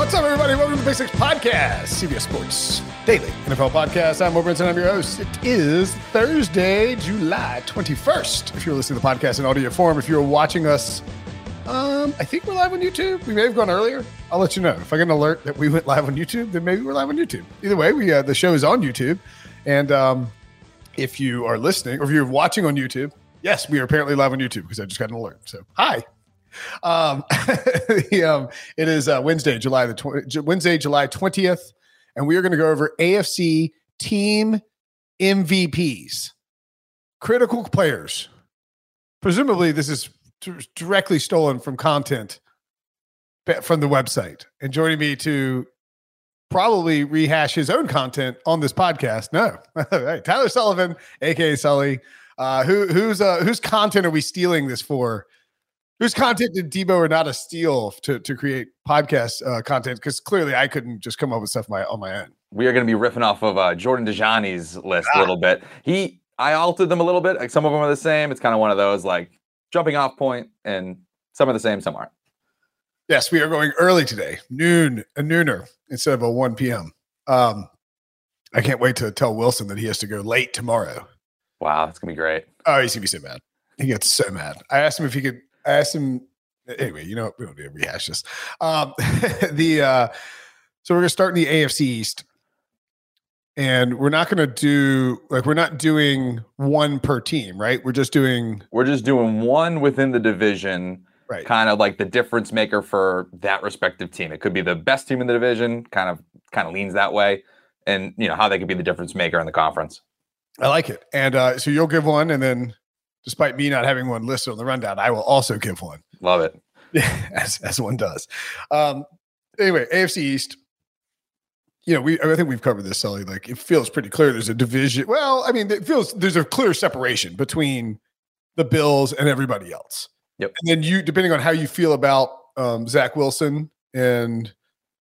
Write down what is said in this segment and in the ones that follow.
What's up, everybody? Welcome to the Pick Six Podcast, CBS Sports Daily NFL Podcast. I'm Will and I'm your host. It is Thursday, July 21st. If you're listening to the podcast in audio form, if you're watching us, um, I think we're live on YouTube. We may have gone earlier. I'll let you know. If I get an alert that we went live on YouTube, then maybe we're live on YouTube. Either way, we uh, the show is on YouTube, and um, if you are listening or if you're watching on YouTube, yes, we are apparently live on YouTube because I just got an alert. So hi. Um, the, um, it is uh, Wednesday, July the 20, Wednesday, July 20th, and we are going to go over AFC team MVPs, critical players. Presumably, this is t- directly stolen from content from the website. And joining me to probably rehash his own content on this podcast. No. Tyler Sullivan, aka Sully. Uh, who who's uh, whose content are we stealing this for? Whose content did Debo or not a steal to to create podcast uh, content? Because clearly I couldn't just come up with stuff my on my own. We are going to be riffing off of uh, Jordan Dajani's list ah. a little bit. He I altered them a little bit. Like some of them are the same. It's kind of one of those like jumping off point, and some are the same, some aren't. Yes, we are going early today, noon, a nooner instead of a 1 p.m. Um, I can't wait to tell Wilson that he has to go late tomorrow. Wow, that's gonna be great. Oh, he's gonna be so mad. He gets so mad. I asked him if he could I asked him anyway, you know, we don't need to rehash this. Um, the uh, so we're gonna start in the AFC East, and we're not gonna do like we're not doing one per team, right? We're just doing we're just doing one within the division, right? Kind of like the difference maker for that respective team. It could be the best team in the division, kind of kind of leans that way, and you know how they could be the difference maker in the conference. I like it, and uh, so you'll give one, and then despite me not having one listed on the rundown, I will also give one. Love it. As, as one does. Um, anyway, AFC East. You know, we I think we've covered this, Sully. Like it feels pretty clear there's a division. Well, I mean, it feels there's a clear separation between the Bills and everybody else. Yep. And then you, depending on how you feel about um, Zach Wilson and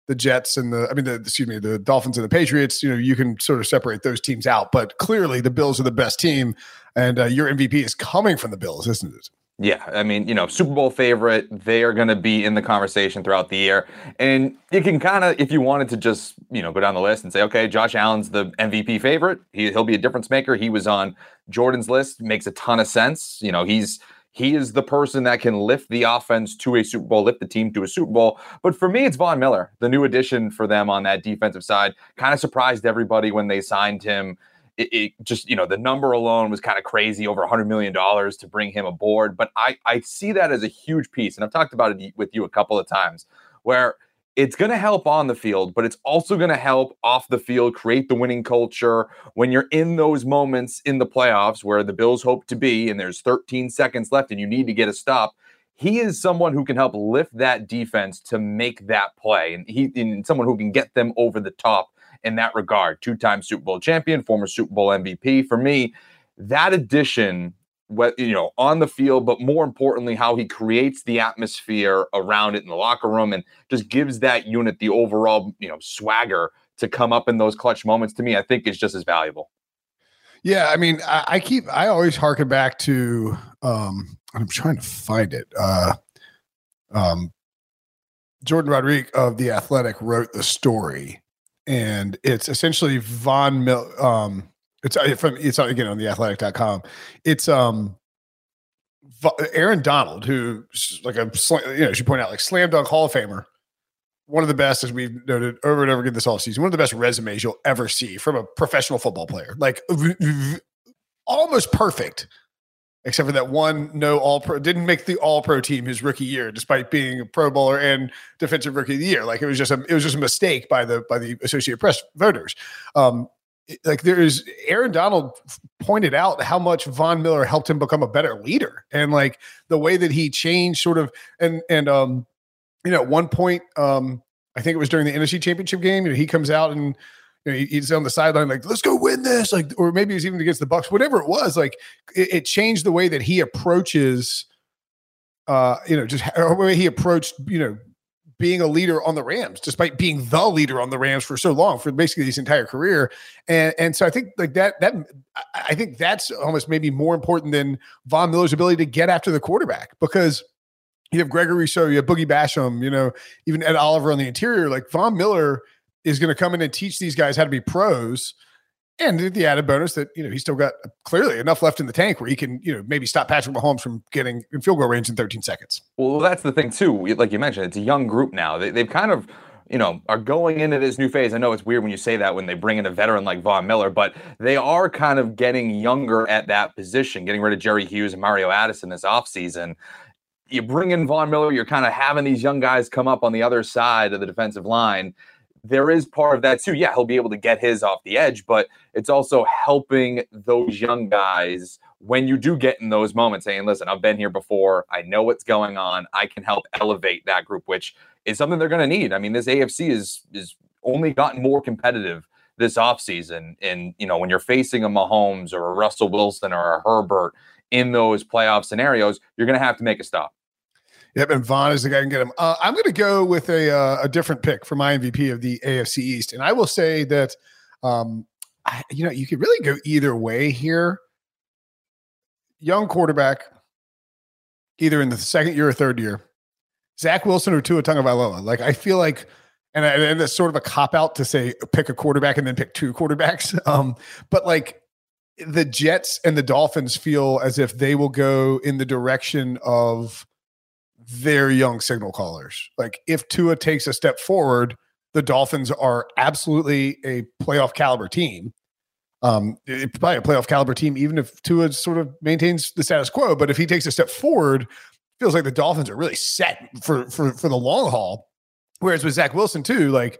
the Jets and the, I mean, the, excuse me, the Dolphins and the Patriots, you know, you can sort of separate those teams out. But clearly the Bills are the best team. And uh, your MVP is coming from the Bills, isn't it? Yeah, I mean, you know, Super Bowl favorite, they are going to be in the conversation throughout the year. And you can kind of, if you wanted to just, you know, go down the list and say, okay, Josh Allen's the MVP favorite. He, he'll be a difference maker. He was on Jordan's list. Makes a ton of sense. You know, he's he is the person that can lift the offense to a Super Bowl, lift the team to a Super Bowl. But for me, it's Von Miller, the new addition for them on that defensive side. Kind of surprised everybody when they signed him. It, it just, you know, the number alone was kind of crazy, over $100 million to bring him aboard. But I, I see that as a huge piece. And I've talked about it with you a couple of times where – it's going to help on the field, but it's also going to help off the field, create the winning culture. When you're in those moments in the playoffs where the Bills hope to be, and there's 13 seconds left and you need to get a stop, he is someone who can help lift that defense to make that play. And he and someone who can get them over the top in that regard. Two time Super Bowl champion, former Super Bowl MVP. For me, that addition you know on the field, but more importantly, how he creates the atmosphere around it in the locker room and just gives that unit the overall you know swagger to come up in those clutch moments. To me, I think is just as valuable. Yeah, I mean, I, I keep I always harken back to um I'm trying to find it. Uh um Jourdan Rodrigue of the Athletic wrote the story, and it's essentially Von Mil um it's uh, from it's uh, again on the athletic.com. It's um Aaron Donald, who's like a you know, she point out like slam dunk Hall of Famer, one of the best as we've noted over and over again this all season, one of the best resumes you'll ever see from a professional football player. Like almost perfect, except for that one no all pro didn't make the all pro team his rookie year, despite being a pro bowler and defensive rookie of the year. Like it was just a it was just a mistake by the by the Associated Press voters. Um, like there's Aaron Donald pointed out how much Von Miller helped him become a better leader and like the way that he changed sort of and and um you know at one point um I think it was during the NFC championship game you know he comes out and you know, he's on the sideline like let's go win this like or maybe it's even against the Bucks whatever it was like it, it changed the way that he approaches uh you know just the way he approached you know being a leader on the Rams, despite being the leader on the Rams for so long, for basically his entire career. And and so I think like that that I think that's almost maybe more important than Von Miller's ability to get after the quarterback because you have Gregory Rousseau, you have Boogie Basham, you know, even Ed Oliver on the interior. Like Von Miller is going to come in and teach these guys how to be pros and the added bonus that you know he's still got uh, clearly enough left in the tank where he can you know maybe stop Patrick Mahomes from getting in field goal range in 13 seconds. Well, that's the thing too. Like you mentioned, it's a young group now. They, they've kind of you know are going into this new phase. I know it's weird when you say that when they bring in a veteran like Von Miller, but they are kind of getting younger at that position, getting rid of Jerry Hughes and Mario Addison this offseason. You bring in Von Miller, you're kind of having these young guys come up on the other side of the defensive line there is part of that too. Yeah, he'll be able to get his off the edge, but it's also helping those young guys when you do get in those moments saying, listen, I've been here before. I know what's going on. I can help elevate that group, which is something they're going to need. I mean, this AFC is is only gotten more competitive this offseason. And, you know, when you're facing a Mahomes or a Russell Wilson or a Herbert in those playoff scenarios, you're going to have to make a stop. Yep, and Von is the guy who can get him. Uh, I'm going to go with a uh, a different pick for my MVP of the AFC East, and I will say that, um, I, you know, you could really go either way here. Young quarterback, either in the second year or third year, Zach Wilson or Tua Tagovailoa. Like I feel like, and, I, and that's sort of a cop out to say pick a quarterback and then pick two quarterbacks. Um, but like the Jets and the Dolphins feel as if they will go in the direction of their young signal callers. Like if Tua takes a step forward, the Dolphins are absolutely a playoff caliber team. Um, it's probably a playoff caliber team, even if Tua sort of maintains the status quo. But if he takes a step forward, feels like the Dolphins are really set for for for the long haul. Whereas with Zach Wilson too, like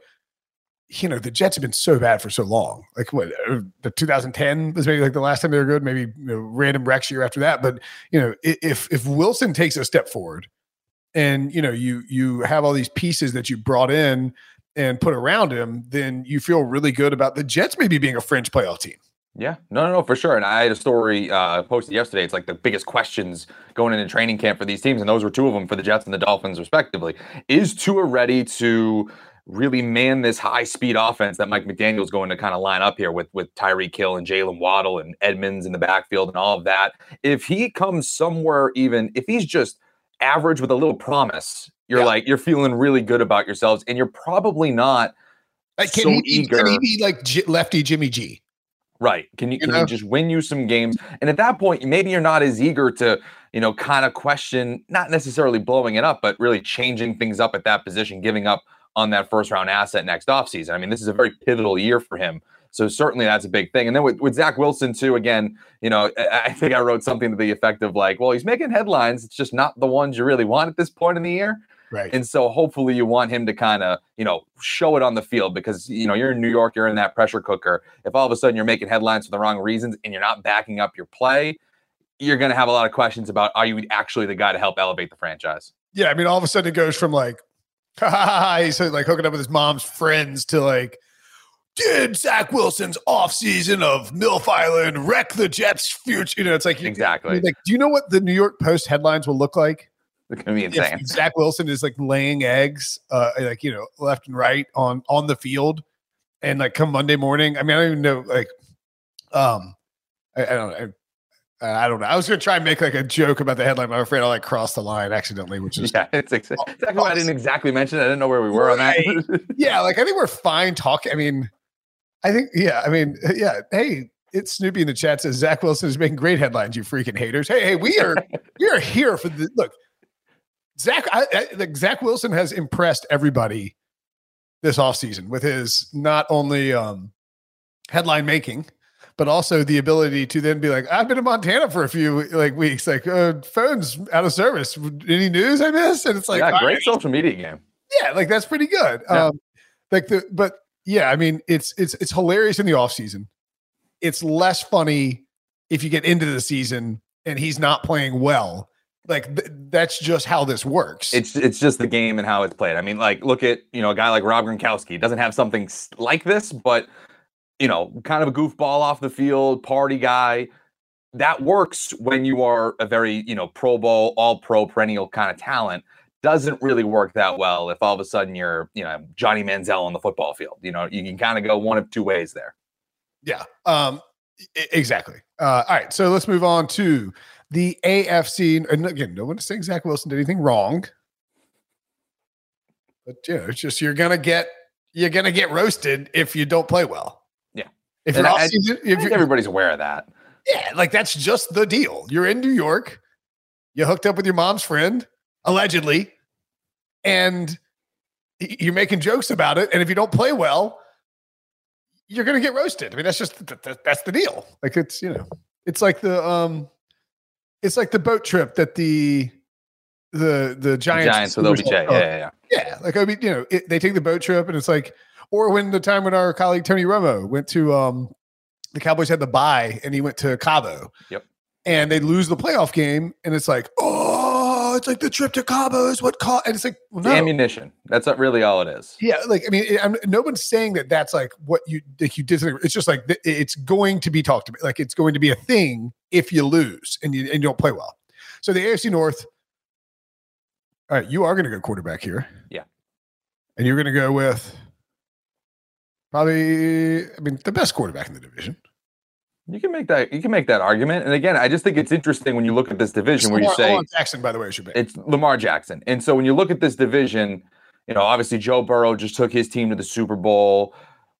you know, the Jets have been so bad for so long. Like what uh, the 2010 was maybe like the last time they were good. Maybe you know, random Rex year after that. But you know, if if Wilson takes a step forward and you know you you have all these pieces that you brought in and put around him, then you feel really good about the Jets maybe being a fringe playoff team. Yeah, no, no, no, for sure. And I had a story uh, posted yesterday. It's like the biggest questions going into training camp for these teams, and those were two of them for the Jets and the Dolphins, respectively. Is Tua ready to really man this high speed offense that Mike McDaniel's going to kind of line up here with with Tyreek Hill and Jaylen Waddle and Edmonds in the backfield and all of that? If he comes somewhere, even if he's just average with a little promise, you're yeah. like you're feeling really good about yourselves, and you're probably not like, can so he eager. Can he be like G- lefty Jimmy G? Right? Can you, you can know? he just win you some games? And at that point, maybe you're not as eager to you know kind of question, not necessarily blowing it up, but really changing things up at that position, giving up on that first round asset next offseason. I mean, this is a very pivotal year for him. So certainly that's a big thing. And then with, with Zach Wilson too, again, you know, I think I wrote something to the effect of like, well, he's making headlines. It's just not the ones you really want at this point in the year. Right. And so hopefully you want him to kind of, you know, show it on the field because, you know, you're in New York, you're in that pressure cooker. If all of a sudden you're making headlines for the wrong reasons and you're not backing up your play, you're going to have a lot of questions about are you actually the guy to help elevate the franchise? Yeah. I mean, all of a sudden it goes from like, he's like hooking up with his mom's friends to like, did Zach Wilson's offseason of Milf Island wreck the Jets' future? You know, it's like exactly. Like, do you know what the New York Post headlines will look like? It's gonna be insane. Zach Wilson is like laying eggs, uh, like you know, left and right on on the field, and like come Monday morning. I mean, I don't even know. Like, um, I, I don't know. I, I don't know. I was gonna try and make like a joke about the headline, but I'm afraid I like crossed the line accidentally, which is yeah, it's exactly, I didn't exactly mention it. I didn't know where we were right. on that. yeah, like I think we're fine talking. I mean, I think, yeah, I mean, yeah. Hey, it's Snoopy in the chat says Zach Wilson is making great headlines. You freaking haters. Hey, hey, we are we are here for the look. Zach, I, I, Zach Wilson has impressed everybody this offseason with his not only um, headline making, but also the ability to then be like, I've been in Montana for a few like weeks. Like, uh, phone's out of service. Any news I missed? And it's like, yeah, great right. social media game. Yeah, like that's pretty good. Yeah. Um, like the but yeah, I mean, it's it's it's hilarious in the off season it's less funny if you get into the season and he's not playing well. Like th- that's just how this works. It's it's just the game and how it's played. I mean, like look at you know a guy like Rob Gronkowski doesn't have something like this, but you know, kind of a goofball off the field, party guy. That works when you are a very you know Pro Bowl, All Pro, perennial kind of talent. Doesn't really work that well if all of a sudden you're you know Johnny Manziel on the football field. You know, you can kind of go one of two ways there. Yeah. Um, exactly. Uh, all right. So let's move on to the AFC. And again, no one is saying Zach Wilson did anything wrong. But you know, it's just you're gonna get you're gonna get roasted if you don't play well. Yeah. If And you're I- off season, I if you're, everybody's aware of that. yeah, like that's just the deal. You're in New York, you hooked up with your mom's friend, allegedly, and you're making jokes about it. And if you don't play well, you're gonna get roasted. I mean, that's just th- th- that's the deal. Like it's you know, it's like the um, it's like the boat trip that the the the The Giants, Giants with OBJ. Yeah, yeah, yeah. yeah, like I mean, you know, it, they take the boat trip, and it's like, or when the time when our colleague Tony Romo went to, um, the Cowboys had the bye, and he went to Cabo. Yep. And they lose the playoff game, and it's like, oh, it's like the trip to Cabo is what caught, and it's like, well, no, ammunition. That's not really all it is. yeah, like I mean, it, I'm, no one's saying that that's like what you like you disagree. It's just like it's going to be talked about. Like it's going to be a thing if you lose and you and you don't play well. So the AFC North. All right, you are going to go quarterback here. Yeah. and you're going to go with probably, I mean, the best quarterback in the division. You can make that. You can make that argument. And again, I just think it's interesting when you look at this division where you say Lamar Jackson, by the way, is your pick. it's Lamar Jackson. And so when you look at this division, you know, obviously Joe Burrow just took his team to the Super Bowl.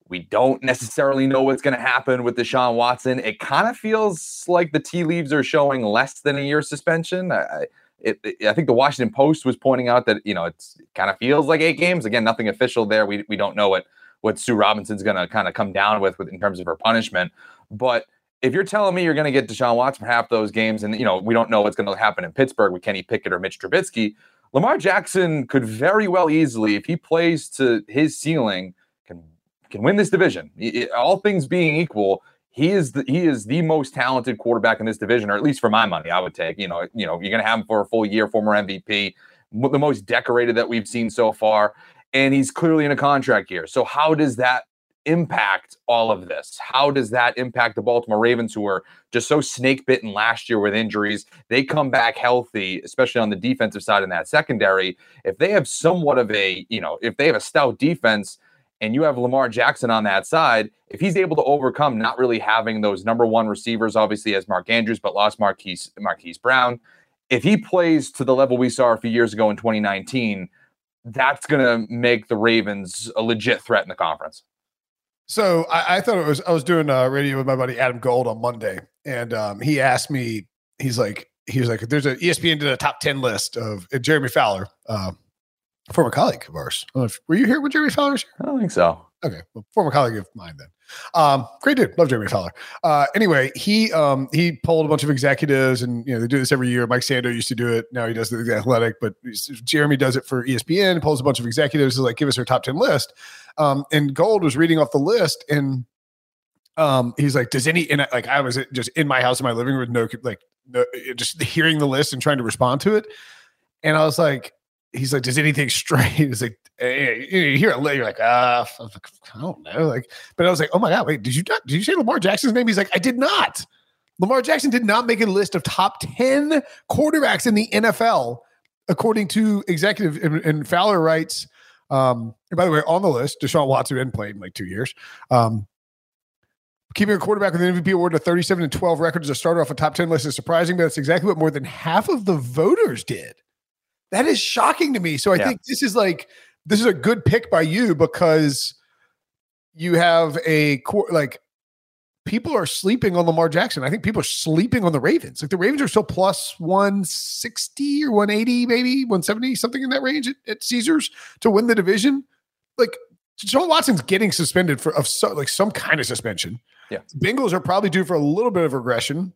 We don't necessarily know what's going to happen with Deshaun Watson. It kind of feels like the tea leaves are showing less than a year suspension. I, I- it, it- I think the Washington Post was pointing out that you know it's it kind of feels like eight games. Again, nothing official there. We we don't know what what Sue Robinson's going to kind of come down with, with in terms of her punishment. But if you're telling me you're going to get Deshaun Watson for half those games, and you know we don't know what's going to happen in Pittsburgh with Kenny Pickett or Mitch Trubisky, Lamar Jackson could very well easily, if he plays to his ceiling, can can win this division. I- I- all things being equal, he is the, he is the most talented quarterback in this division, or at least for my money, I would take. You know, you know, you're going to have him for a full year, former MVP, the most decorated that we've seen so far, and he's clearly in a contract year. So how does that impact all of this? How does that impact the Baltimore Ravens, who were just so snake bitten last year with injuries? They come back healthy, especially on the defensive side in that secondary. If they have somewhat of a, you know, if they have a stout defense and you have Lamar Jackson on that side, if he's able to overcome not really having those number one receivers, obviously as Mark Andrews, but lost Marquise Marquise Brown, if he plays to the level we saw a few years ago in 2019, that's going to make the Ravens a legit threat in the conference. So I, I thought it was I was doing uh, radio with my buddy Adam Gold on Monday, and um, he asked me, he's like, he was like, there's a ESPN did a top ten list of uh, Jeremy Fowler, uh, former colleague of ours. Were you here when Jeremy Fowler? I don't think so. Okay, well, former colleague of mine then. Um, great dude, love Jeremy Fowler. Uh, anyway, he um, he polled a bunch of executives, and you know they do this every year. Mike Sando used to do it. Now he does the, Athletic, but Jeremy does it for ESPN. Polls a bunch of executives to like give us our top ten list. Um, and Gold was reading off the list, and um, he's like, "Does any?" And I, like I was just in my house in my living room, with no like no, just hearing the list and trying to respond to it, and I was like, he's like, does anything strike? He's like, you hear it, you're like, ah, I don't know, like, but I was like, oh my god, wait, did you not? Did you say Lamar Jackson's name? He's like, I did not. Lamar Jackson did not make a list of top ten quarterbacks in the NFL, according to executive and, and Fowler writes. Um, and by the way, on the list, Deshaun Watson hadn't played in like two years. Um, keeping a quarterback with an MVP award of 37 and 12 records as a starter off a top 10 list is surprising, but that's exactly what more than half of the voters did. That is shocking to me. So I Yeah. think this is like this is a good pick by you because you have a core like people are sleeping on Lamar Jackson. I think people are sleeping on the Ravens. Like the Ravens are still plus 160 or 180, maybe 170, something in that range at, at Caesars to win the division. Like John Watson's getting suspended for of so, like some kind of suspension. Yeah. Bengals are probably due for a little bit of regression.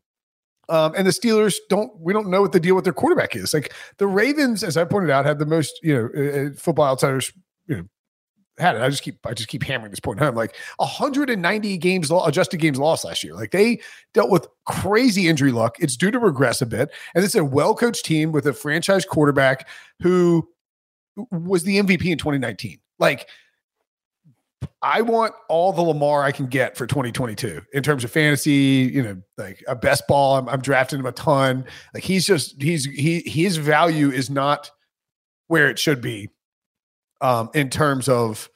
Um, and the Steelers don't. We don't know what the deal with their quarterback is. Like the Ravens, as I pointed out, had the most you know uh, uh, football outsiders you know had it. I just keep I just keep hammering this point home. Like 190 games adjusted games lost last year. Like they dealt with crazy injury luck. It's due to regress a bit, and it's a well coached team with a franchise quarterback who was the MVP in 2019. Like I want all the Lamar I can get for 2022 in terms of fantasy, you know, like a best ball. I'm, I'm drafting him a ton. Like he's just he's he his value is not where it should be um in terms of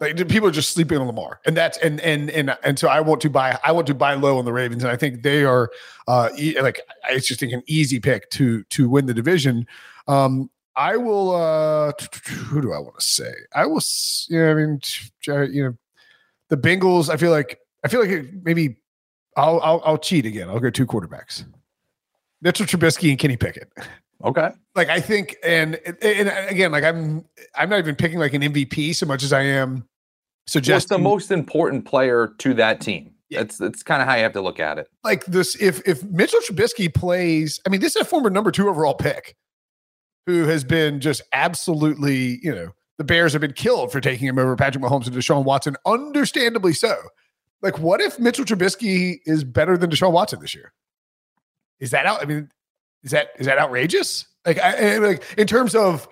like people are just sleeping on Lamar. And that's and and and and so I want to buy I want to buy low on the Ravens and I think they are uh like it's just an easy pick to to win the division. Um I will. uh Who do I want to say? I will. Yeah, I mean, you know, the Bengals. I feel like I feel like maybe I'll, I'll I'll cheat again. I'll go two quarterbacks: Mitchell Trubisky and Kenny Pickett. Okay. Like I think, and and again, like I'm I'm not even picking like an MVP so much as I am suggesting What's the most important player to that team. Yeah. That's that's kind of how you have to look at it. Like this, if if Mitchell Trubisky plays, I mean, this is a former number two overall pick who has been just absolutely, you know, the Bears have been killed for taking him over Patrick Mahomes and Deshaun Watson, understandably so. Like, what if Mitchell Trubisky is better than Deshaun Watson this year? Is that out? I mean, is that is that outrageous? Like, I, like in terms of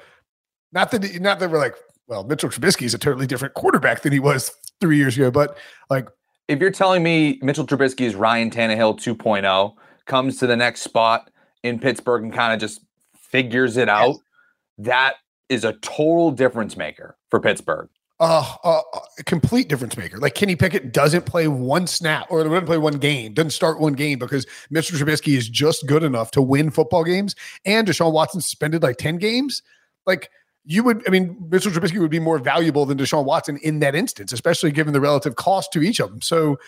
not that not that we're like, well, Mitchell Trubisky is a totally different quarterback than he was three years ago, but like, if you're telling me Mitchell Trubisky is Ryan Tannehill 2.0, comes to the next spot in Pittsburgh and kind of just figures it out, that is a total difference maker for Pittsburgh. Uh, uh, a complete difference maker. Like Kenny Pickett doesn't play one snap or doesn't play one game, doesn't start one game because Mr. Trubisky is just good enough to win football games. And Deshaun Watson suspended like 10 games. Like you would, I mean, Mr. Trubisky would be more valuable than Deshaun Watson in that instance, especially given the relative cost to each of them. So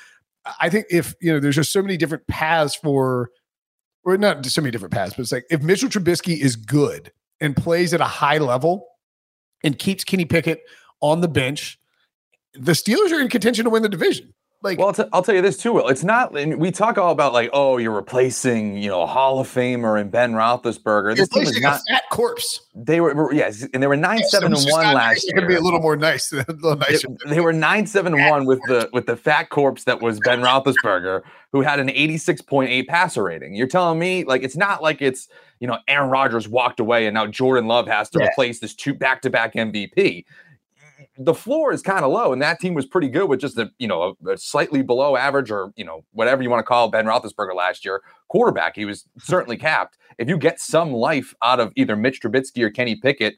I think if, you know, there's just so many different paths for or not so many different paths, but it's like if Mitchell Trubisky is good and plays at a high level and keeps Kenny Pickett on the bench, the Steelers are in contention to win the division. Like, well, I'll, t- I'll tell you this too, Will. It's not. we talk all about like, oh, you're replacing, you know, a Hall of Famer and Ben Roethlisberger. This team is not a fat corpse. They were, yes, and they were nine yeah, seven and one last year. Could be a little more nice, a little nicer. They, they were nine seven and one with the with the fat corpse that was Ben Roethlisberger, who had an eighty six point eight passer rating. You're telling me like it's not like it's you know Aaron Rodgers walked away and now Jordan Love has to yeah. replace this two back to back MVP the floor is kind of low, and that team was pretty good with just a you know a, a, slightly below average or you know whatever you want to call Ben Roethlisberger last year quarterback. He was certainly capped. If you get some life out of either Mitch Trubisky or Kenny Pickett,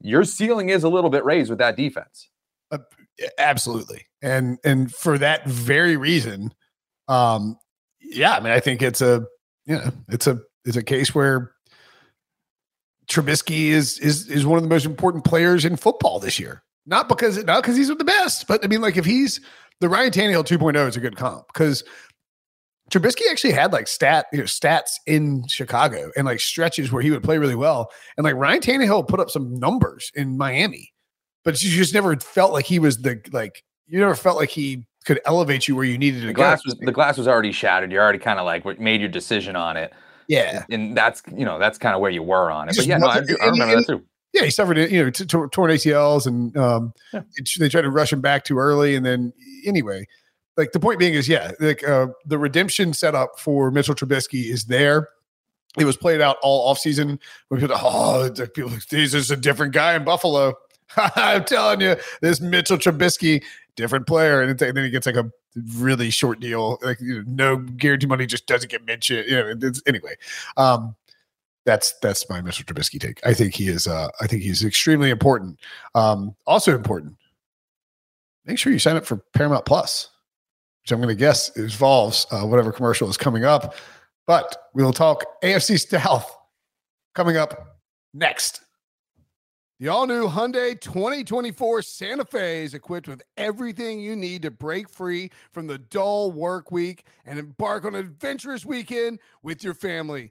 your ceiling is a little bit raised with that defense. Uh, absolutely, and and for that very reason, um, yeah, I mean, I think it's a you know it's a it's a case where Trubisky is is is one of the most important players in football this year. Not because not because he's the best, but I mean, like if he's the Ryan Tannehill 2.0 is a good comp because Trubisky actually had like stat you know, stats in Chicago and like stretches where he would play really well, and like Ryan Tannehill put up some numbers in Miami, but you just never felt like he was the like you never felt like he could elevate you where you needed to the go. Glass was, the glass was already shattered. You already kind of like made your decision on it. Yeah, and that's you know that's kind of where you were on it. But yeah, no, I, I remember that too yeah, he suffered you know t- t- torn ACLs, and um, yeah. they tried to rush him back too early, and then anyway, like the point being is, yeah, like uh, the redemption setup for Mitchell Trubisky is there. It was played out all offseason. When people, oh, people, this is a different guy in Buffalo. I'm telling you, this Mitchell Trubisky, different player, and, then he gets like a really short deal, like you know, no guarantee money, just doesn't get mentioned. You know, anyway. Um, that's that's my Mr. Trubisky take. I think he is. Uh, I think he's extremely important. Um, also important. Make sure you sign up for Paramount Plus, which I'm going to guess involves uh, whatever commercial is coming up. But we'll talk AFC South coming up next. The all new Hyundai 2024 Santa Fe is equipped with everything you need to break free from the dull work week and embark on an adventurous weekend with your family.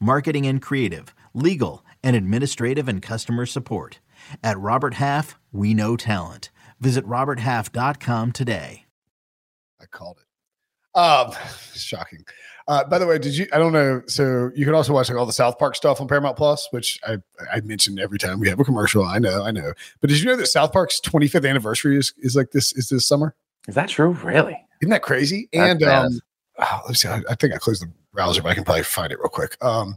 marketing and creative, legal, and administrative and customer support. At Robert Half, we know talent. Visit RobertHalf.com today. I called it. Um, shocking. Uh, by the way, did you? I don't know. So you can also watch like all the South Park stuff on Paramount Plus, which I I mentioned every time we have a commercial. I know, I know. But did you know that South Park's 25th anniversary is is like this is this summer? Is that true? Really? Isn't that crazy? That's and bad. um, oh, let's see. I, I think I closed the browser, but I can probably find it real quick. Um,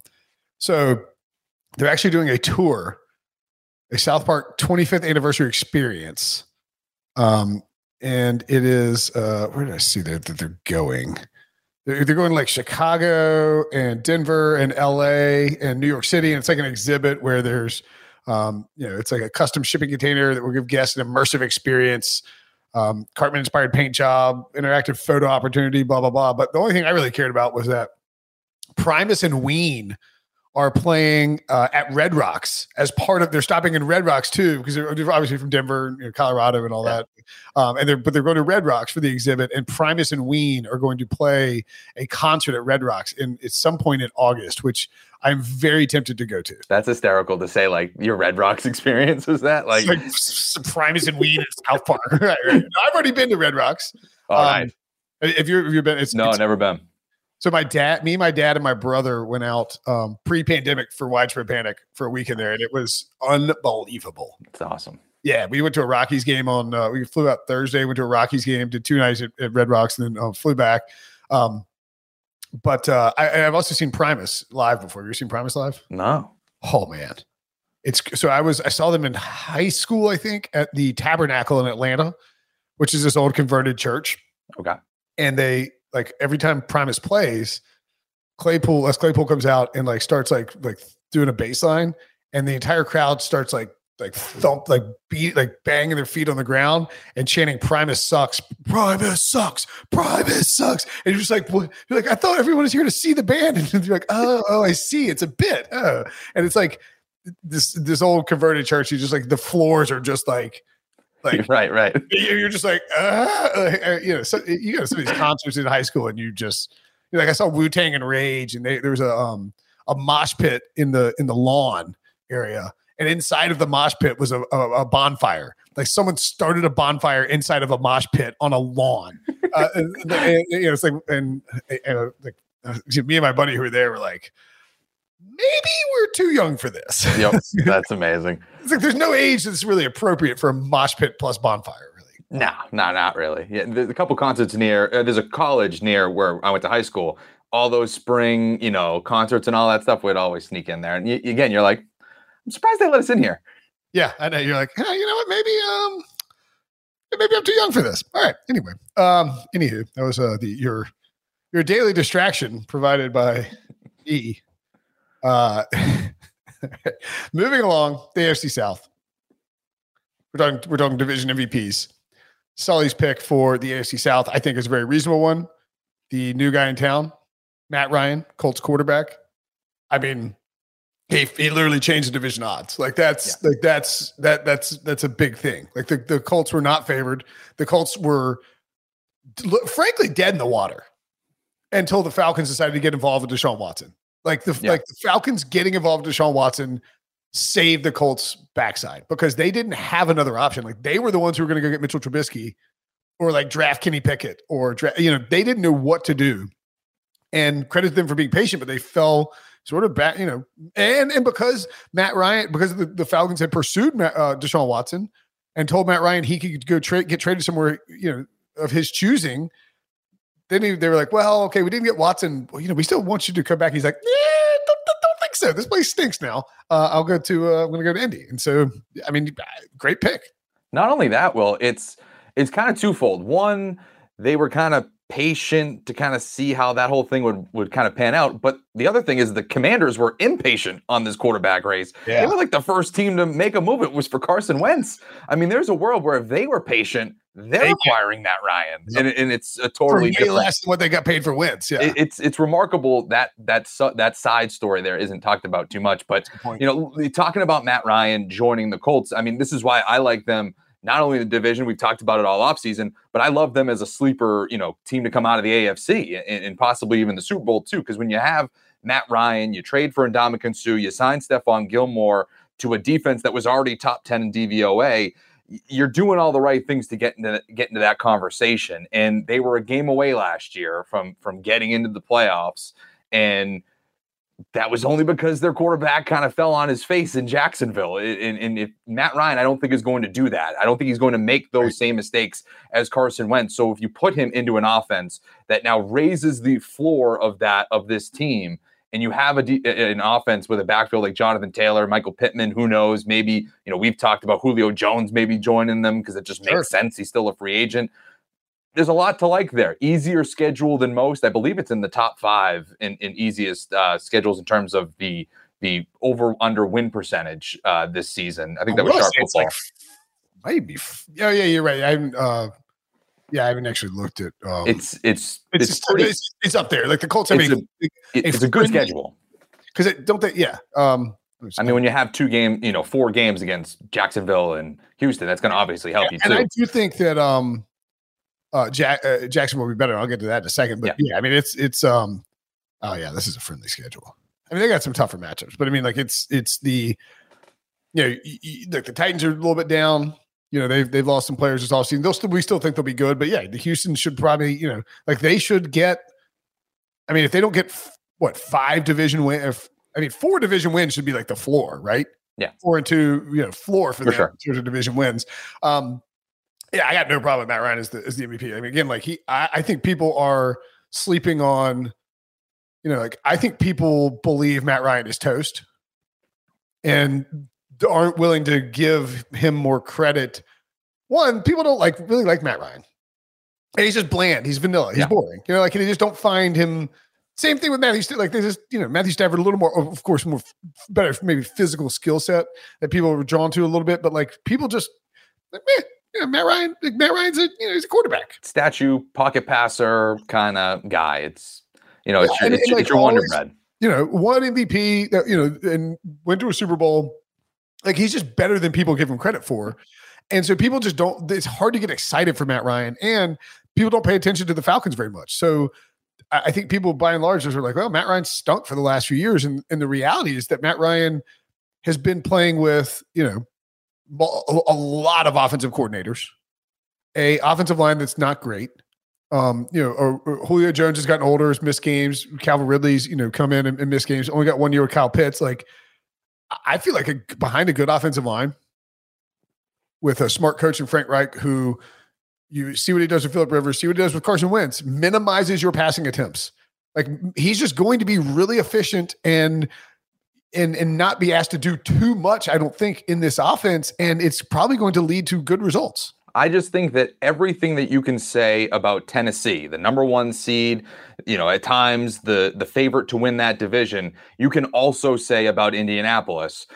so they're actually doing a tour, a South Park 25th anniversary experience. Um, and it is uh, where did I see that, that they're going? They're, they're going like Chicago and Denver and LA and New York City, and it's like an exhibit where there's um, you know, it's like a custom shipping container that will give guests an immersive experience um, Cartman inspired paint job, interactive photo opportunity, blah, blah, blah. But the only thing I really cared about was that Primus and Ween are playing uh, at Red Rocks as part of they're stopping in Red Rocks too because they're they're obviously from Denver, you know, Colorado, and all Yeah. that. Um, and they're but they're going to Red Rocks for the exhibit. And Primus and Ween are going to play a concert at Red Rocks in at some point in August, which I'm very tempted to go to. That's hysterical to say. Like your Red Rocks experience is that like? like Primus and Ween at South Park. Right, right. I've already been to Red Rocks. all Um, right. If you're if you've been, it's No, it's- never been. So my dad, me, my dad, and my brother went out um, pre-pandemic for widespread panic for a weekend there, and it was unbelievable. It's awesome. Yeah, we went to a Rockies game on. Uh, we flew out Thursday, went to a Rockies game, did two nights at, at Red Rocks, and then uh, flew back. Um, but uh, I, I've also seen Primus live before. Have you seen Primus live? No. Oh man, it's so I was I saw them in high school, I think, at the Tabernacle in Atlanta, which is this old converted church Okay. and they like every time Primus plays, Claypool, Les Claypool comes out and like starts like like doing a bass line, and the entire crowd starts like like thump like beat like banging their feet on the ground and chanting Primus sucks, Primus sucks, Primus sucks. And you're just like, what? You're like, I thought everyone was here to see the band. And you're like, oh, oh, I see. It's a bit. Oh. And it's like this this old converted church, you just like the floors are just like like right. Right. you- you're just like, uh, uh, you know, so you go to some of these concerts in high school, and you just like I saw Wu Tang and Rage, and they, there was a um a mosh pit in the in the lawn area, and inside of the mosh pit was a, a, a bonfire. Like someone started a bonfire inside of a mosh pit on a lawn. Uh, and, and, and, you know, it's like and, and like uh, me and my buddy who were there were like. Maybe we're too young for this. Yep. That's amazing. It's like there's no age that's really appropriate for a mosh pit plus bonfire, really. No, no, not really. Yeah, there's a couple concerts near. Uh, there's a college near where I went to high school. All those spring, you know, concerts and all that stuff we'd always sneak in there. And y- again, you're like, I'm surprised they let us in here. Yeah, I know. You're like, hey, you know what? Maybe um, maybe I'm too young for this. All right. Anyway, um, anywho, that was uh the your your daily distraction provided by E. Uh, moving along, the AFC South. We're talking we're talking division MVPs. Sully's pick for the AFC South, I think, is a very reasonable one. The new guy in town, Matt Ryan, Colts quarterback. I mean, he, he literally changed the division odds. Like that's like that's that that's that's a big thing. Like the, the Colts were not favored. The Colts were frankly dead in the water until the Falcons decided to get involved with Deshaun Watson. Like the Yeah. like the Falcons getting involved with Deshaun Watson saved the Colts backside because they didn't have another option. Like they were the ones who were going to go get Mitchell Trubisky or like draft Kenny Pickett or draft, you know they didn't know what to do. And credit them for being patient, but they fell sort of back, you know, and and because Matt Ryan, because the, the Falcons had pursued Matt, uh, Deshaun Watson and told Matt Ryan he could go trade get traded somewhere, you know, of his choosing. Then he, they were like, "Well, okay, we didn't get Watson. Well, you know, we still want you to come back." He's like, "Yeah, don't, don't, don't think so. This place stinks now. Uh, I'll go to. Uh, I'm going to go to Indy." And so, I mean, great pick. Not only that, Will, it's it's kind of twofold. One, they were kind of patient to kind of see how that whole thing would would kind of pan out. But the other thing is the commanders were impatient on this quarterback race. Yeah. They were like the first team to make a move. It was for Carson Wentz. I mean, there's a world where if they were patient, they're they acquiring Matt Ryan, yep. and, and, it's a totally different, less than what they got paid for Wentz. Yeah, it, it's it's remarkable that that that side story there isn't talked about too much. But you know, talking about Matt Ryan joining the Colts, I mean, this is why I like them not only the division, we've talked about it all offseason, but I love them as a sleeper, you know, team to come out of the AFC and, and possibly even the Super Bowl too. Because when you have Matt Ryan, you trade for Ndamukong Suh, you sign Stephon Gilmore to a defense that was already top 10 in DVOA, you're doing all the right things to get into get into that conversation. And they were a game away last year from from getting into the playoffs. And that was only because their quarterback kind of fell on his face in Jacksonville. And, and, if Matt Ryan, I don't think is going to do that. I don't think he's going to make those same mistakes as Carson Wentz. So if you put him into an offense that now raises the floor of that of this team, and you have a, an offense with a backfield like Jonathan Taylor, Michael Pittman, who knows? Maybe you know we've talked about Julio Jones maybe joining them because it just makes sure. sense. He's still a free agent there's a lot to like there. Easier schedule than most. I believe it's in the top five in, in easiest uh, schedules in terms of the the over under win percentage uh, this season. I think that was sharp football. Like, maybe. Yeah, yeah, you're right. I haven't. Uh, yeah, I haven't actually looked at. Um, it's it's it's it's, pretty, it's, it's up there. Like the Colts. I mean, it's a, it's a good schedule because it don't they? Yeah. Um, I mean, when you have two game, you know, four games against Jacksonville and Houston, that's going to obviously help yeah, you too. And I do think that um, uh, Jack, uh, Jackson will be better. I'll get to that in a second. But yeah. yeah, I mean, it's it's um, oh yeah, this is a friendly schedule. I mean, they got some tougher matchups, but I mean, like it's it's the you know, you, you, look, the Titans are a little bit down. You know, they've they've lost some players this offseason. They'll still we still think they'll be good, but yeah, the Houston should probably you know like they should get. I mean, if they don't get what five division win, if I mean four division wins should be like the floor, right? Yeah, four and two, you know, floor for, for them sure. in terms of division wins. Um, yeah, I got no problem with Matt Ryan as the as the MVP. I mean, again, like he, I, I think people are sleeping on, you know, like I think people believe Matt Ryan is toast, and aren't willing to give him more credit. One, people don't like really like Matt Ryan. And he's just bland. He's vanilla. He's yeah. boring. You know, like they just don't find him. Same thing with Matthew. Like they just, you know, Matthew Stafford a little more, of course, more better, maybe physical skill set that people were drawn to a little bit. But like people just, like, man, you know, Matt Ryan, Like, Matt Ryan's a you know he's a quarterback, statue pocket passer kind of guy. It's you know, it's, yeah, your, it's, and, like, it's, your wonder bread. You know, one MVP, uh, you know, and went to a Super Bowl. Like he's just better than people give him credit for, and so people just don't. It's hard to get excited for Matt Ryan, and people don't pay attention to the Falcons very much. So I think people, by and large, just are like, "Well, Matt Ryan stunk for the last few years," and and the reality is that Matt Ryan has been playing with you know a lot of offensive coordinators, a offensive line that's not great. Um, you know, or, or Julio Jones has gotten older, has missed games. Calvin Ridley's, you know, come in and, and miss games. Only got one year with Kyle Pitts. Like, I feel like a, behind a good offensive line with a smart coach and Frank Reich, who you see what he does with Philip Rivers, see what he does with Carson Wentz, minimizes your passing attempts. Like he's just going to be really efficient and and and not be asked to do too much, I don't think, in this offense. And it's probably going to lead to good results. I just think that everything that you can say about Tennessee, the number one seed, you know, at times the the favorite to win that division, you can also say about Indianapolis,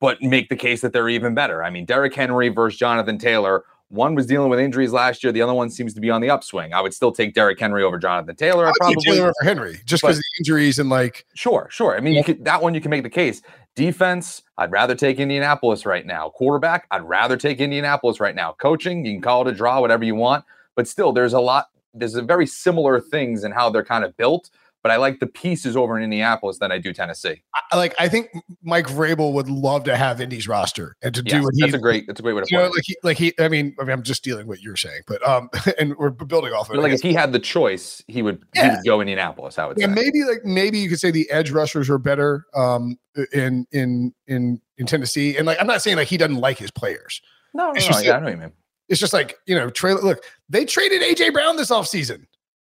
but make the case that they're even better. I mean, Derrick Henry versus Jonathan Taylor one was dealing with injuries last year. The other one seems to be on the upswing. I would still take Derrick Henry over Jonathan Taylor. I probably Taylor over Henry just because the injuries and like. Sure, sure. I mean, yeah. could, that one you can make the case. Defense, I'd rather take Indianapolis right now. Quarterback, I'd rather take Indianapolis right now. Coaching, you can call it a draw, whatever you want. But still, there's a lot. There's a very similar things in how they're kind of built. But I like the pieces over in Indianapolis than I do Tennessee. I, like I think Mike Vrabel would love to have Indy's roster and to Yes, do what that's he a great that's a great way to you know, like he, like he. I mean, I mean, I'm just dealing what you're saying, but um, and we're building off of it. like if he had the choice, he would he Yeah. would go Indianapolis. I would Yeah, say. maybe like maybe you could say the edge rushers are better um in in in in Tennessee. And like I'm not saying like he doesn't like his players. No, no, It's no, just- yeah, I know what you mean. It's just like, you know, Trey look, they traded AJ Brown this offseason.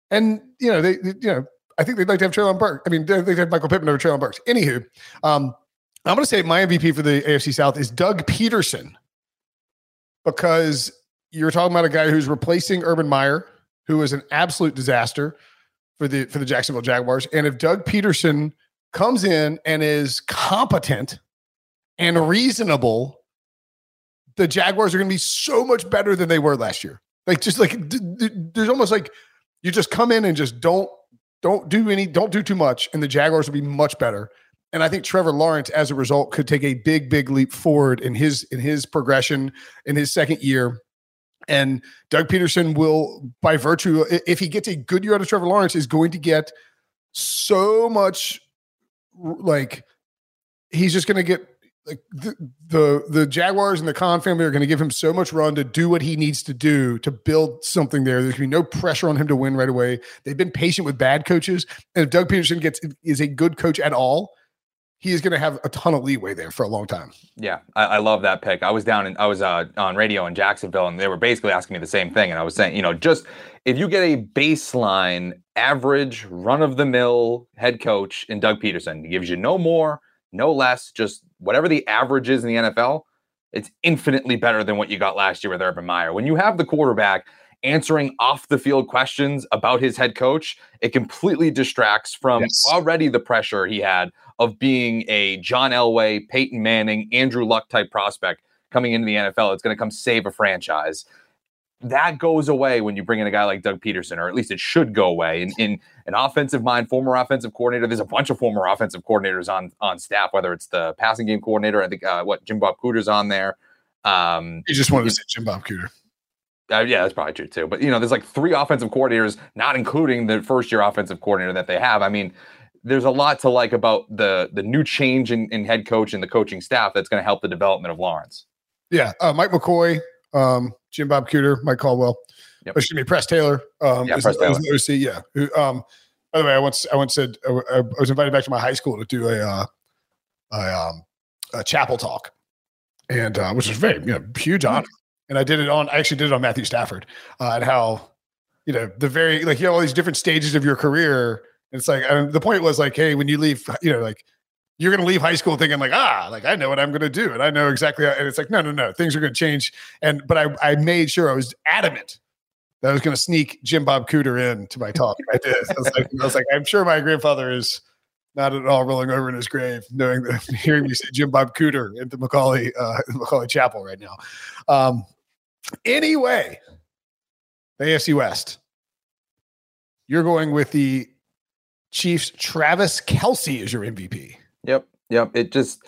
And you know, they- you know, I think they'd like to have Treylon Burke. I mean, they'd to have Michael Pittman over Treylon Burks. Anywho, um, I'm gonna say my MVP for the AFC South is Doug Pederson because you're talking about a guy who's replacing Urban Meyer, who was an absolute disaster for the for the Jacksonville Jaguars. And if Doug Pederson comes in and is competent and reasonable, the Jaguars are going to be so much better than they were last year. Like just like there's almost like you just come in and just don't don't do any don't do too much, and the Jaguars will be much better. And I think Trevor Lawrence, as a result, could take a big, big leap forward in his in his progression in his second year. And Doug Pederson will, by virtue, if he gets a good year out of Trevor Lawrence, is going to get so much like he's just going to get like the, the the Jaguars and the Khan family are going to give him so much run to do what he needs to do to build something there. There's going to be no pressure on him to win right away. They've been patient with bad coaches, and if Doug Pederson gets is a good coach at all, he is going to have a ton of leeway there for a long time. Yeah, I, I love that pick. I was down in I was uh, on radio in Jacksonville, and they were basically asking me the same thing. And I was saying, you know, just if you get a baseline, average, run of the mill head coach in Doug Pederson, he gives you no more, no less, just whatever the average is in the NFL, it's infinitely better than what you got last year with Urban Meyer. When you have the quarterback answering off the field questions about his head coach, it completely distracts from Yes. already the pressure he had of being a John Elway, Peyton Manning, Andrew Luck type prospect coming into the NFL. It's going to come save a franchise. That goes away when you bring in a guy like Doug Pederson, or at least it should go away. In, in an offensive mind, former offensive coordinator, there's a bunch of former offensive coordinators on on staff, whether it's the passing game coordinator, I think uh, what Jim Bob Cooter's on there. Um, He just wanted to say Jim Bob Cooter. uh, yeah, that's probably true too. But you know, there's like three offensive coordinators, not including the first year offensive coordinator that they have. I mean, there's a lot to like about the the new change in, in head coach and the coaching staff that's going to help the development of Lawrence. Yeah, uh, Mike McCoy, um, Jim Bob Cooter, Mike Caldwell. Yep. Excuse me, Press Taylor. Um, Yeah, Press the OC. Yeah. Who, um, by the way, I once I once said I, I was invited back to my high school to do a uh, a, um, a chapel talk, and uh, which was very you know huge honor. And I did it on I actually did it on Matthew Stafford uh, and how you know the very like you have all these different stages of your career. And it's like and the point was like, hey, when you leave, you know, like you're going to leave high school thinking like, ah, like I know what I'm going to do, and I know exactly. How, and it's like, no, no, no, things are going to change. And but I, I made sure I was adamant that I was going to sneak Jim Bob Cooter in to my talk. I did. I was like, I was like, I'm sure my grandfather is not at all rolling over in his grave, knowing that hearing me say Jim Bob Cooter into Macaulay, uh, Macaulay Chapel right now. Um, anyway, the AFC West. You're going with the Chiefs. Travis Kelce is your MVP. Yep, yep. It just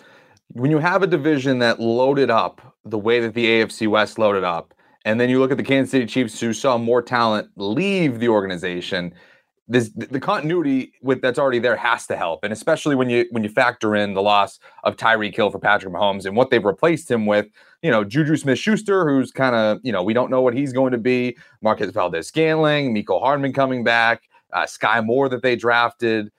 when you have a division that loaded up the way that the AFC West loaded up, and then you look at the Kansas City Chiefs who saw more talent leave the organization. This the continuity with that's already there has to help, and especially when you when you factor in the loss of Tyreek Hill for Patrick Mahomes and what they've replaced him with. You know, Juju Smith-Schuster, who's kind of you know we don't know what he's going to be. Marquez Valdes-Scantling, Mecole Hardman coming back, uh, Sky Moore that they drafted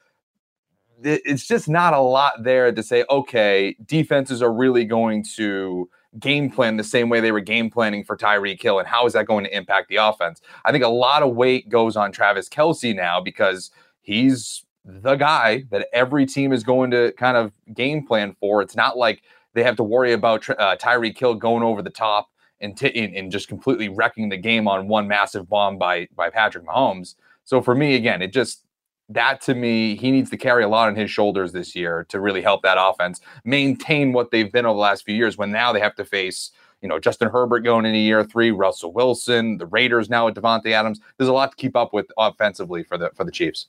it's just not a lot there to say, okay, defenses are really going to game plan the same way they were game planning for Tyreek Hill, and how is that going to impact the offense? I think a lot of weight goes on Travis Kelce now because he's the guy that every team is going to kind of game plan for. It's not like they have to worry about uh, Tyreek Hill going over the top and, t- and and just completely wrecking the game on one massive bomb by by Patrick Mahomes. So for me, again, it just that to me, he needs to carry a lot on his shoulders this year to really help that offense maintain what they've been over the last few years. When now they have to face, you know, Justin Herbert going into year three, Russell Wilson, the Raiders now with Davante Adams. There's a lot to keep up with offensively for the for the Chiefs.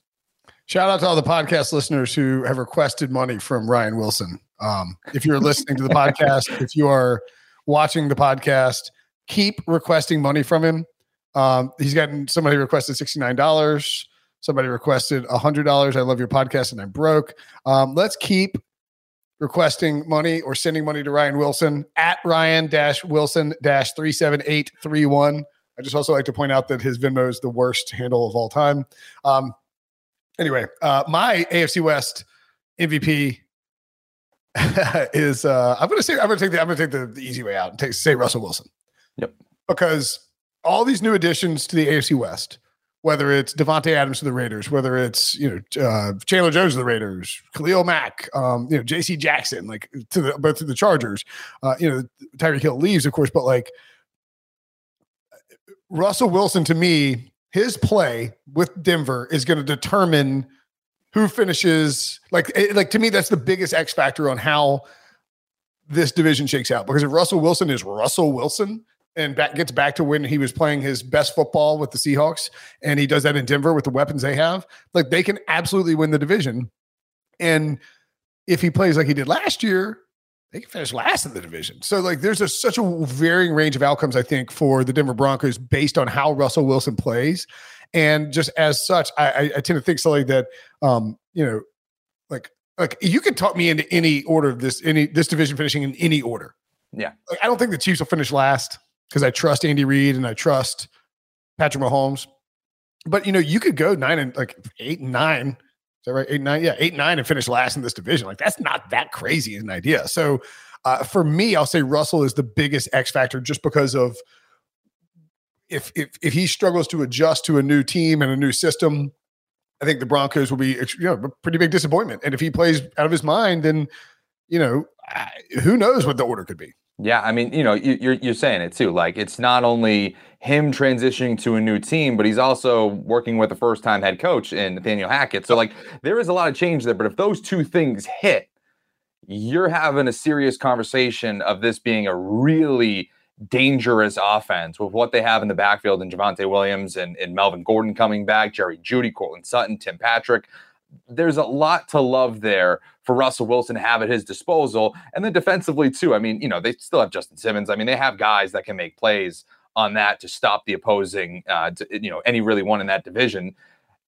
Shout out to all the podcast listeners who have requested money from Ryan Wilson. Um, if you're listening to the podcast, if you are watching the podcast, keep requesting money from him. Um, he's gotten somebody requested $69. Somebody requested a $100. I love your podcast and I'm broke. Um, let's keep requesting money or sending money to Ryan Wilson at Ryan Wilson 37831. I just also like to point out that his Venmo is the worst handle of all time. Um, anyway, uh, my AFC West MVP is uh, I'm going to say I'm going to take the I'm going to take the, the, easy way out and take say Russell Wilson. Yep. Because all these new additions to the AFC West, whether it's Davante Adams to the Raiders, whether it's you know uh, Chandler Jones to the Raiders, Khalil Mack, um, you know J.C. Jackson, like to the both to the Chargers, uh, you know Tyreek Hill leaves, of course, but like Russell Wilson to me, his play with Denver is going to determine who finishes. Like, it, like to me, that's the biggest X factor on how this division shakes out. Because if Russell Wilson is Russell Wilson and back, gets back to when he was playing his best football with the Seahawks, and he does that in Denver with the weapons they have, like they can absolutely win the division. And if he plays like he did last year, they can finish last in the division. So like there's a, such a varying range of outcomes, I think, for the Denver Broncos based on how Russell Wilson plays. And just as such, I, I, I tend to think, Sully, that um, you know, like like you could talk me into any order of this any this division finishing in any order. Yeah. Like, I don't think the Chiefs will finish last because I trust Andy Reid and I trust Patrick Mahomes. But you know, you could go nine and like eight and nine Is that right? Eight, nine, yeah, eight, nine, and finish last in this division. Like that's not that crazy an idea. So uh, for me, I'll say Russell is the biggest X factor just because of if if if he struggles to adjust to a new team and a new system, I think the Broncos will be you know a pretty big disappointment. And if he plays out of his mind, then you know who knows what the order could be. Yeah, I mean, you know, you're you're saying it too. Like it's not only him transitioning to a new team, but he's also working with a first time head coach in Nathaniel Hackett. So like there is a lot of change there. But if those two things hit, you're having a serious conversation of this being a really dangerous offense with what they have in the backfield and Javonte Williams and, and Melvin Gordon coming back, Jerry Jeudy, Courtland Sutton, Tim Patrick there's a lot to love there for Russell Wilson to have at his disposal. And then defensively, too. I mean, you know, they still have Justin Simmons. I mean, they have guys that can make plays on that to stop the opposing, uh, to, you know, any really one in that division.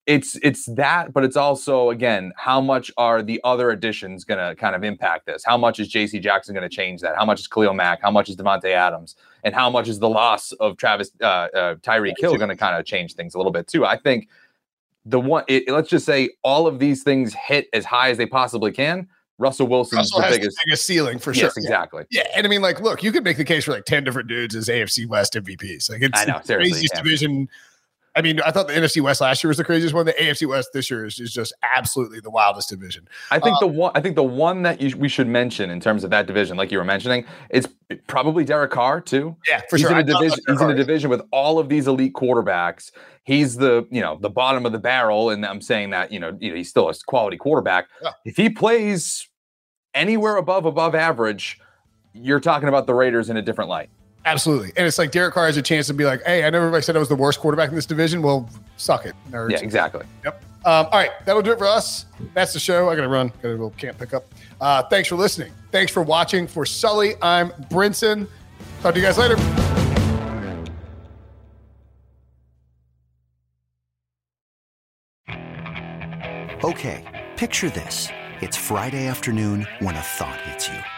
It's it's that, but it's also again, how much are the other additions going to kind of impact this? How much is J.C. Jackson going to change that? How much is Khalil Mack? How much is Davante Adams? And how much is the loss of Travis uh, uh, Tyreek Hill going to kind of change things a little bit too? I think the one, it, let's just say all of these things hit as high as they possibly can. Russell Wilson's Russell the, biggest, the biggest ceiling for yes, sure. exactly. Yeah. yeah. and I mean, like, look, you could make the case for like ten different dudes as AFC West MVPs. Like, it's know, the craziest yeah. division I mean, I thought the NFC West last year was the craziest one. The AFC West this year is, is just absolutely the wildest division. I think um, the one I think the one that you, we should mention in terms of that division, like you were mentioning, is probably Derek Carr too. Yeah, for he's sure. In a division, he's in a division with all of these elite quarterbacks. He's the you know the bottom of the barrel, and I'm saying that you know, you know he's still a quality quarterback. Yeah. If he plays anywhere above above average, you're talking about the Raiders in a different light. Absolutely. And it's like Derek Carr has a chance to be like, hey, I know everybody said I was the worst quarterback in this division. Well, suck it. Nerds. Yeah, exactly. Yep. Um, all right. That'll do it for us. That's the show. I got to run. Got a little camp pickup. Uh, thanks for listening. Thanks for watching. For Sully, I'm Brinson. Talk to you guys later. Okay. Picture this. It's Friday afternoon when a thought hits you.